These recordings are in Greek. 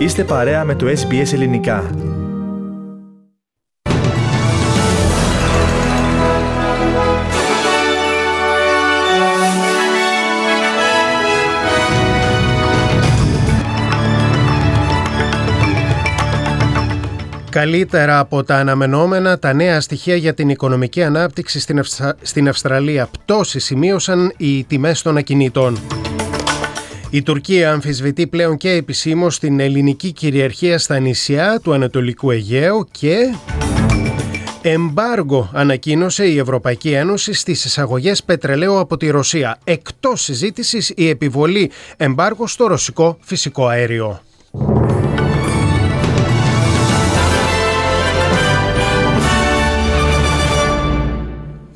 Είστε παρέα με το SBS Ελληνικά. Καλύτερα από τα αναμενόμενα, τα νέα στοιχεία για την οικονομική ανάπτυξη στην, στην Αυστραλία. Πτώση σημείωσαν οι τιμές των ακινήτων. Η Τουρκία αμφισβητεί πλέον και επισήμως την ελληνική κυριαρχία στα νησιά του Ανατολικού Αιγαίου και... Εμπάργο ανακοίνωσε η Ευρωπαϊκή Ένωση στις εισαγωγές πετρελαίου από τη Ρωσία. Εκτός συζήτησης η επιβολή εμπάργου στο ρωσικό φυσικό αέριο.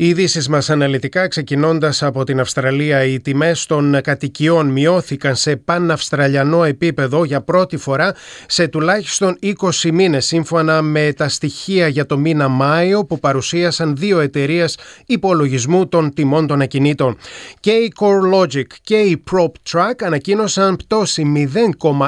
Οι ειδήσεις μας αναλυτικά, ξεκινώντας από την Αυστραλία, οι τιμές των κατοικιών μειώθηκαν σε παναυστραλιανό επίπεδο για πρώτη φορά σε τουλάχιστον 20 μήνες, σύμφωνα με τα στοιχεία για το μήνα Μάιο που παρουσίασαν δύο εταιρείες υπολογισμού των τιμών των ακινήτων. Και η CoreLogic και η PropTrack ανακοίνωσαν πτώση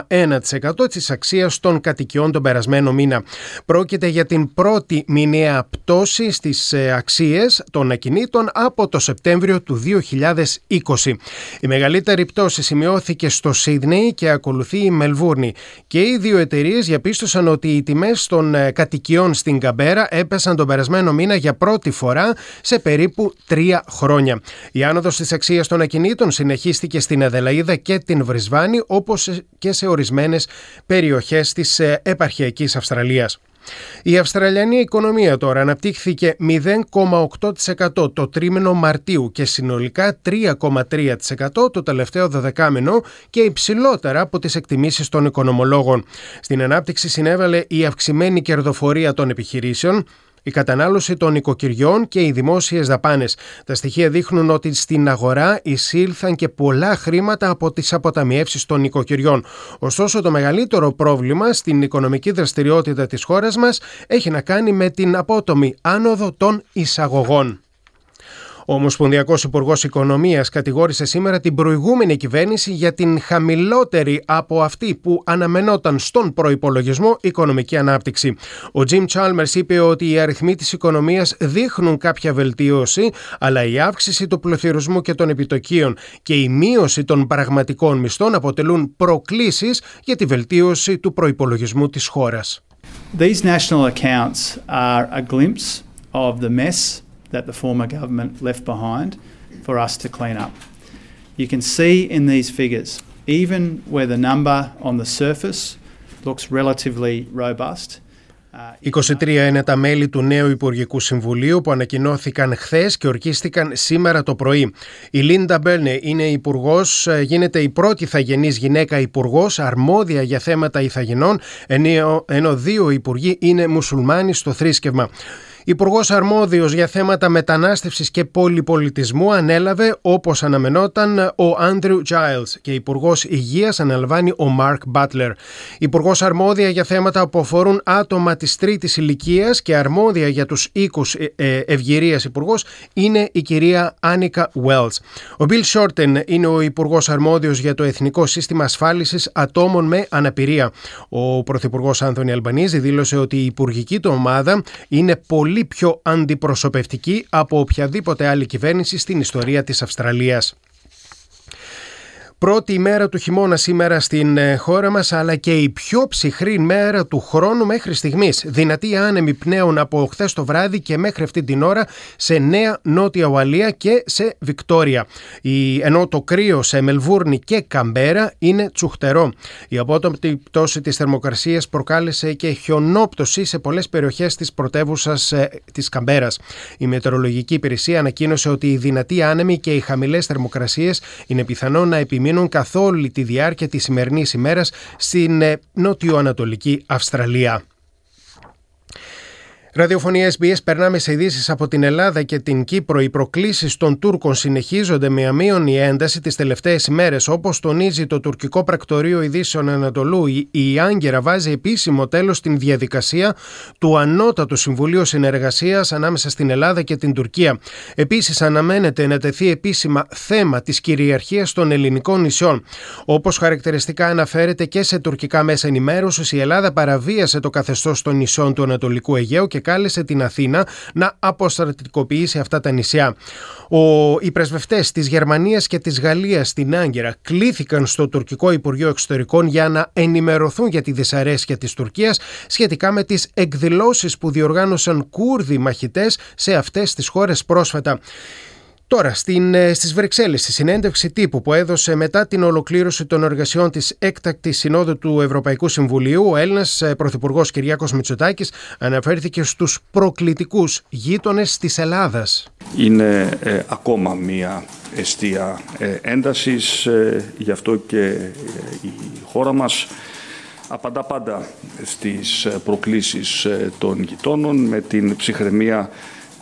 0,1% της αξίας των κατοικιών τον περασμένο μήνα. Πρόκειται για την πρώτη μηνιαία πτώση στις ε, αξίες των ακινήτων από το Σεπτέμβριο του 2020. Η μεγαλύτερη πτώση σημειώθηκε στο Σίδνεϊ και ακολουθεί η Μελβούρνη. Και οι δύο εταιρείες διαπίστωσαν ότι οι τιμές των ε, κατοικιών στην Καμπέρα έπεσαν τον περασμένο μήνα για πρώτη φορά σε περίπου τρία χρόνια. Η άνοδος της αξίας των ακινήτων συνεχίστηκε στην Αδελαίδα και την Βρισβάνη, όπως και σε ορισμένες περιοχές της ε, επαρχιακής Αυστραλίας. Η Αυστραλιανή οικονομία τώρα αναπτύχθηκε 0,8% το τρίμηνο Μαρτίου και συνολικά 3,3% το τελευταίο δωδεκάμινο και υψηλότερα από τις εκτιμήσεις των οικονομολόγων. Στην ανάπτυξη συνέβαλε η αυξημένη κερδοφορία των επιχειρήσεων, η κατανάλωση των οικοκυριών και οι δημόσιες δαπάνες. Τα στοιχεία δείχνουν ότι στην αγορά εισήλθαν και πολλά χρήματα από τις αποταμιεύσεις των οικοκυριών. Ωστόσο, το μεγαλύτερο πρόβλημα στην οικονομική δραστηριότητα της χώρας μας έχει να κάνει με την απότομη άνοδο των εισαγωγών. Ο Ομοσπονδιακός Υπουργός Οικονομίας κατηγόρησε σήμερα την προηγούμενη κυβέρνηση για την χαμηλότερη από αυτή που αναμενόταν στον προπολογισμό οικονομική ανάπτυξη. Ο Τζιμ Τσάλμερ είπε ότι οι αριθμοί της οικονομίας δείχνουν κάποια βελτίωση, αλλά η αύξηση του πληθωρισμού και των επιτοκίων και η μείωση των πραγματικών μισθών αποτελούν προκλήσεις για τη βελτίωση του προπολογισμού της χώρας. These national accounts are a glimpse of the mess that the former government left behind for us to clean up. You can see in these figures, even where the number on the surface looks relatively robust, 23 είναι τα μέλη του νέου Υπουργικού Συμβουλίου που ανακοινώθηκαν χθες και ορκίστηκαν σήμερα το πρωί. Η Λίντα Μπέρνε είναι υπουργός, γίνεται η πρώτη θαγενής γυναίκα υπουργός αρμόδια για θέματα ηθαγενών, ενώ δύο υπουργοί είναι μουσουλμάνοι στο θρήσκευμα. Υπουργός Αρμόδιος για θέματα μετανάστευσης και πολυπολιτισμού ανέλαβε, όπως αναμενόταν, ο Άντριου Τζάιλς και Υπουργός Υγείας αναλαμβάνει ο Μάρκ Μπάτλερ. Υπουργός Αρμόδια για θέματα που αφορούν άτομα της τρίτης ηλικίας και αρμόδια για τους οίκους ε, ε, ευγυρίας υπουργός είναι η κυρία Άνικα Βέλτς. Ο Μπιλ Σόρτεν είναι ο Υπουργός Αρμόδιος για το Εθνικό Σύστημα Ασφάλισης Ατόμων με Αναπηρία. Ο Πρωθυπουργός Άνθονι Αλμπανίζη δήλωσε ότι η υπουργική του ομάδα είναι πολύ πολύ πιο αντιπροσωπευτική από οποιαδήποτε άλλη κυβέρνηση στην ιστορία της Αυστραλίας. Πρώτη ημέρα του χειμώνα σήμερα στην ε, χώρα μας αλλά και η πιο ψυχρή μέρα του χρόνου μέχρι στιγμής. Δυνατή άνεμη πνέων από χθες το βράδυ και μέχρι αυτή την ώρα σε Νέα Νότια Ουαλία και σε Βικτόρια. Η, ενώ το κρύο σε Μελβούρνη και Καμπέρα είναι τσουχτερό. Η απότομη πτώση της θερμοκρασίας προκάλεσε και χιονόπτωση σε πολλές περιοχές της πρωτεύουσας ε, της Καμπέρας. Η Μετεωρολογική Υπηρεσία ανακοίνωσε ότι οι δυνατοί άνεμοι και οι χαμηλές θερμοκρασίες είναι πιθανό να επιμείνουν μείνουν καθ' όλη τη διάρκεια της σημερινής ημέρας στην ε, νοτιοανατολική Αυστραλία. Ραδιοφωνία SBS περνάμε σε ειδήσεις από την Ελλάδα και την Κύπρο. Οι προκλήσεις των Τούρκων συνεχίζονται με αμείωνη ένταση τις τελευταίες ημέρες. Όπως τονίζει το τουρκικό πρακτορείο ειδήσεων Ανατολού, η Άγκυρα βάζει επίσημο τέλος στην διαδικασία του Ανώτατου Συμβουλίου Συνεργασίας ανάμεσα στην Ελλάδα και την Τουρκία. Επίσης, αναμένεται να τεθεί επίσημα θέμα της κυριαρχίας των ελληνικών νησιών. Όπως χαρακτηριστικά αναφέρεται και σε τουρκικά μέσα ενημέρωσης, η Ελλάδα παραβίασε το καθεστώς των νησιών του Ανατολικού Αιγαίου και κάλεσε την Αθήνα να αποστρατικοποιήσει αυτά τα νησιά. Ο, οι πρεσβευτές της Γερμανίας και της Γαλλίας στην Άγκυρα κλήθηκαν στο τουρκικό Υπουργείο Εξωτερικών για να ενημερωθούν για τη δυσαρέσκεια της Τουρκίας σχετικά με τις εκδηλώσεις που διοργάνωσαν Κούρδοι μαχητές σε αυτές τις χώρες πρόσφατα. Τώρα, στην, ε, στις Βρυξέλλες, στη συνέντευξη τύπου που έδωσε μετά την ολοκλήρωση των εργασιών της έκτακτης συνόδου του Ευρωπαϊκού Συμβουλίου, ο Έλληνας ε, Πρωθυπουργός Κυριάκος Μητσοτάκης αναφέρθηκε στους προκλητικούς γείτονες της Ελλάδας. Είναι ε, ακόμα μία αιστεία ε, έντασης, γι' αυτό και η χώρα μας απαντά πάντα στις προκλήσεις των γειτόνων με την ψυχραιμία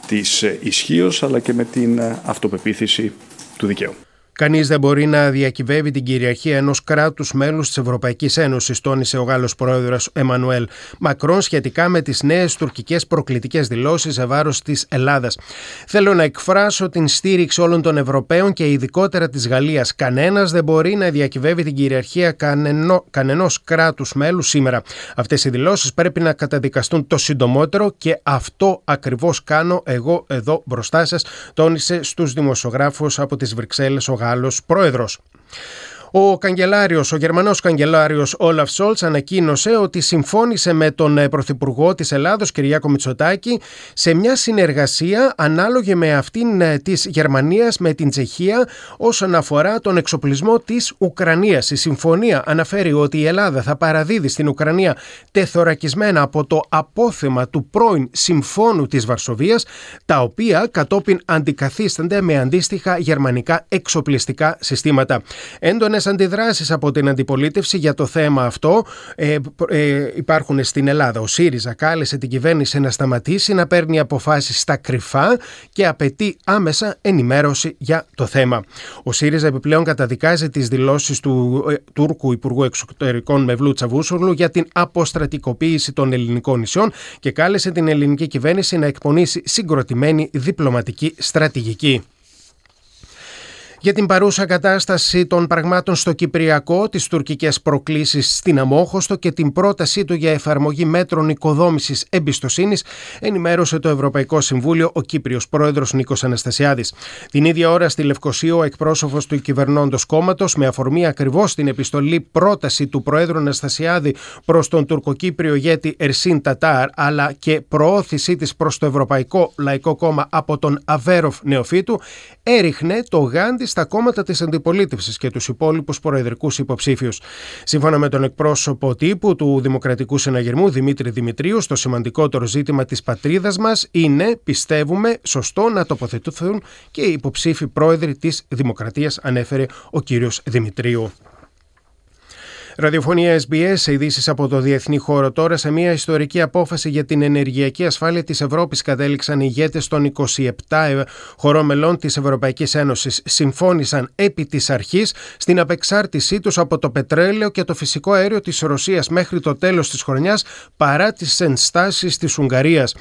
της ε, ισχύως αλλά και με την ε, αυτοπεποίθηση του δικαίου. Κανείς δεν μπορεί να διακυβεύει την κυριαρχία ενός κράτους μέλους της Ευρωπαϊκής Ένωσης, τόνισε ο Γάλλος πρόεδρος Εμμανουέλ Μακρόν σχετικά με τις νέες τουρκικές προκλητικές δηλώσεις σε βάρος της Ελλάδας. Θέλω να εκφράσω την στήριξη όλων των Ευρωπαίων και ειδικότερα της Γαλλίας. Κανένας δεν μπορεί να διακυβεύει την κυριαρχία κανενό, κανενός κράτους μέλους σήμερα. Αυτές οι δηλώσεις πρέπει να καταδικαστούν το συντομότερο και αυτό ακριβώς κάνω εγώ εδώ μπροστά σας, τόνισε στους δημοσιογράφους από τις Βρυξέλλες ο los Proedros. Ο καγκελάριος, ο Γερμανός καγκελάριος Όλαφ Σόλτς ανακοίνωσε ότι συμφώνησε με τον ε, Πρωθυπουργό της Ελλάδος Κυριάκο Μητσοτάκη σε μια συνεργασία ανάλογη με αυτήν ε, της Γερμανίας με την Τσεχία όσον αφορά τον εξοπλισμό της Ουκρανίας. Η συμφωνία αναφέρει ότι η Ελλάδα θα παραδίδει στην Ουκρανία τεθωρακισμένα από το απόθεμα του πρώην Συμφώνου της Βαρσοβίας τα οποία κατόπιν αντικαθίστανται με αντίστοιχα γερμανικά εξοπλιστικά συστήματα. Έντονες αντιδράσεις από την αντιπολίτευση για το θέμα αυτό ε, ε, υπάρχουν στην Ελλάδα. Ο ΣΥΡΙΖΑ κάλεσε την κυβέρνηση να σταματήσει να παίρνει αποφάσεις στα κρυφά και απαιτεί άμεσα ενημέρωση για το θέμα. Ο ΣΥΡΙΖΑ επιπλέον καταδικάζει τις δηλώσεις του ε, Τούρκου Υπουργού Εξωτερικών Μευλού Τσαβούσογλου για την αποστρατικοποίηση των ελληνικών νησιών και κάλεσε την ελληνική κυβέρνηση να εκπονήσει συγκροτημένη διπλωματική στρατηγική για την παρούσα κατάσταση των πραγμάτων στο Κυπριακό, τις τουρκικές προκλήσεις στην Αμόχωστο και την πρότασή του για εφαρμογή μέτρων οικοδόμησης εμπιστοσύνης, ενημέρωσε το Ευρωπαϊκό Συμβούλιο ο Κύπριος Πρόεδρος Νίκος Αναστασιάδης. Την ίδια ώρα στη Λευκοσία, ο εκπρόσωπος του κυβερνώντος κόμματος, με αφορμή ακριβώς την επιστολή πρόταση του Προέδρου Αναστασιάδη προς τον τουρκοκύπριο ηγέτη Ερσίν Τατάρ, αλλά και προώθησή της προς το Ευρωπαϊκό Λαϊκό Κόμμα από τον Αβέροφ Νεοφίτου, έριχνε το γάντι στα κόμματα της αντιπολίτευσης και τους υπόλοιπους προεδρικούς υποψήφιους. Σύμφωνα με τον εκπρόσωπο τύπου του Δημοκρατικού Συναγερμού Δημήτρη Δημητρίους, το σημαντικότερο ζήτημα της πατρίδας μας είναι, πιστεύουμε, σωστό να τοποθετηθούν και οι υποψήφοι πρόεδροι της Δημοκρατίας, ανέφερε ο κύριος Δημητρίου. Ραδιοφωνία SBS, ειδήσεις από το διεθνή χώρο τώρα. Σε μια ιστορική απόφαση για την ενεργειακή ασφάλεια της Ευρώπης κατέληξαν οι ηγέτες των 27 χωρών μελών της Ευρωπαϊκής Ένωσης. Συμφώνησαν επί της αρχής στην απεξάρτησή τους από το πετρέλαιο και το φυσικό αέριο της Ρωσίας μέχρι το τέλος της χρονιάς παρά τις ενστάσεις της Ουγγαρίας.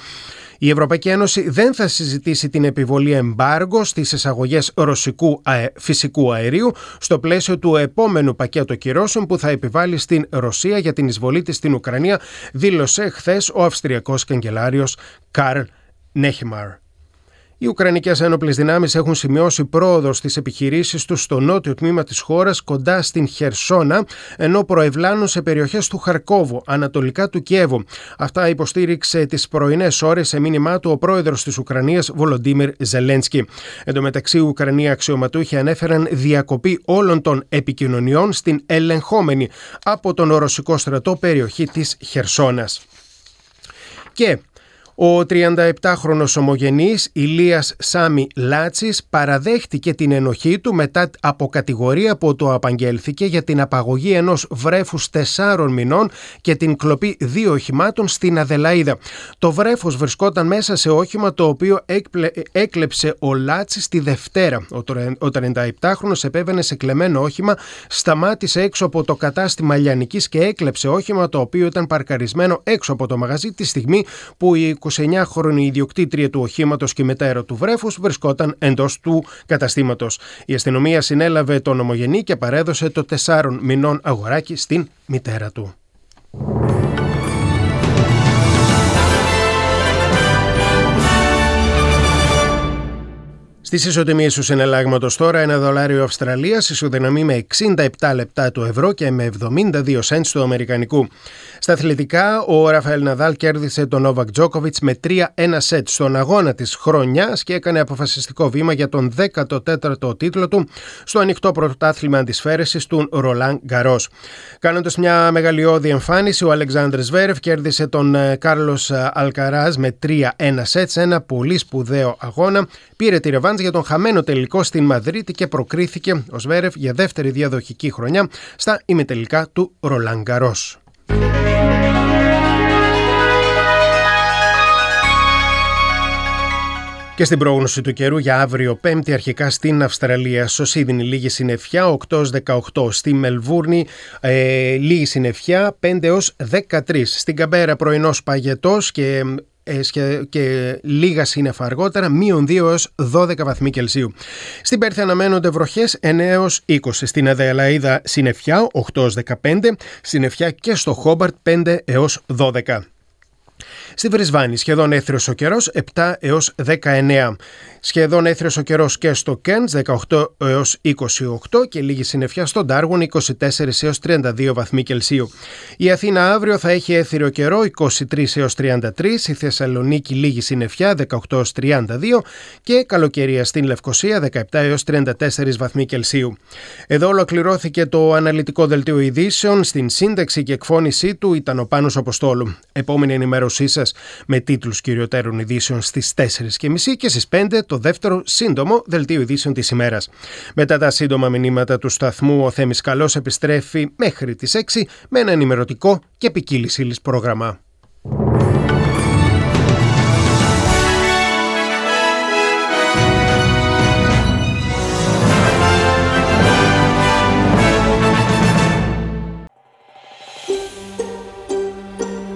Η Ευρωπαϊκή Ένωση δεν θα συζητήσει την επιβολή εμπάργου στις εισαγωγές ρωσικού φυσικού αερίου στο πλαίσιο του επόμενου πακέτου κυρώσεων που θα επιβάλλει στην Ρωσία για την εισβολή της στην Ουκρανία, δήλωσε χθες ο Αυστριακός καγκελάριος Καρλ Νέχιμαρ. Οι Ουκρανικές ένοπλες δυνάμεις έχουν σημειώσει πρόοδο στις επιχειρήσεις τους στο νότιο τμήμα της χώρας, κοντά στην Χερσόνα, ενώ προευλάνουν σε περιοχές του Χαρκόβου, ανατολικά του Κιέβου. Αυτά υποστήριξε τις πρωινές ώρες σε μήνυμά του ο πρόεδρος της Ουκρανίας, Βολοντίμιρ Ζελένσκι. Εν τω μεταξύ, οι Ουκρανοί αξιωματούχοι ανέφεραν διακοπή όλων των επικοινωνιών στην ελεγχόμενη από τον Ρωσικό στρατό περιοχή της Χερσόνας. Και Ο 37χρονος ομογενής Ηλίας Σάμι Λάτσης παραδέχτηκε την ενοχή του μετά από κατηγορία που το απαγγέλθηκε για την απαγωγή ενός βρέφους τεσσάρων μηνών και την κλοπή δύο οχημάτων στην Αδελαίδα. Το βρέφος βρισκόταν μέσα σε όχημα το οποίο έκλεψε ο Λάτσης τη Δευτέρα. Ο 37χρονος επέβαινε σε κλεμμένο όχημα, σταμάτησε έξω από το κατάστημα Λιανικής και έκλεψε όχημα το οποίο ήταν παρκαρισμένο έξω από το μαγαζί τη στιγμή που η 29χρονη ιδιοκτήτρια του οχήματος και μετέρα του βρέφους βρισκόταν εντός του καταστήματος. Η αστυνομία συνέλαβε τον ομογενή και παρέδωσε το 4 μηνών αγοράκι στην μητέρα του. Στις ισοτιμίες του συναλλάγματος τώρα, ένα δολάριο Αυστραλίας ισοδυναμεί με 67 λεπτά του ευρώ και με 72 cents του Αμερικανικού. Στα αθλητικά, ο Ραφαέλ Ναδάλ κέρδισε τον Νόβακ Τζόκοβιτς με 3-1 σετ στον αγώνα της χρονιάς και έκανε αποφασιστικό βήμα για τον 14ο τίτλο του στο ανοιχτό πρωτάθλημα αντισφαίρεσης του Ρολάν Γκαρός. Κάνοντας μια μεγαλειώδη εμφάνιση, ο Αλεξάνδρ Σβέρεφ κέρδισε τον ε, Κάρλος Αλκαράζ με 3-1 σετ σε ένα πολύ σπουδαίο αγώνα. Πήρε τη ρεβάντ για τον χαμένο τελικό στην Μαδρίτη και προκρίθηκε ο Σβέρεφ για δεύτερη διαδοχική χρονιά στα ημιτελικά του Ρολάν Γκαρός. Και στην πρόγνωση του καιρού για αύριο Πέμπτη αρχικά στην Αυστραλία στο Σίδνη λίγη συννεφιά 8-18 στη Μελβούρνη ε, λίγη συννεφιά 5 έως 13 στην Καμπέρα πρωινός παγετός και ε, και λίγα σύννεφα αργότερα, μείον 2 έως 12 βαθμοί Κελσίου. Στην Πέρθη αναμένονται βροχές 9 έως 20. Στην Αδελαίδα συννεφιά 8 έως 15, συννεφιά και στο Χόμπαρτ 5 έως 12. Στη Βρισβάνη σχεδόν έθριος ο καιρός 7 έως 19. Σχεδόν έθριος ο καιρός και στο Κέντ 18 έως 28 και λίγη συννεφιά στον Τάργον 24 έως 32 βαθμοί Κελσίου. Η Αθήνα αύριο θα έχει έθριο καιρό 23 έως 33, η Θεσσαλονίκη λίγη συννεφιά 18 έως 32 και καλοκαιρία στην Λευκοσία 17 έως 34 βαθμοί Κελσίου. Εδώ ολοκληρώθηκε το αναλυτικό δελτίο ειδήσεων. Στην σύνταξη και εκφώνησή του ήταν ο Πάνος Αποστόλου. Επόμενη ενημέρωσή σας με τίτλους κυριωτέρων ειδήσεων στις 4.30 και στις 5 το δεύτερο σύντομο δελτίο ειδήσεων της ημέρας. Μετά τα σύντομα μηνύματα του σταθμού ο Θέμης Καλός επιστρέφει μέχρι τις 6 με ένα ενημερωτικό και ποικίλης πρόγραμμα.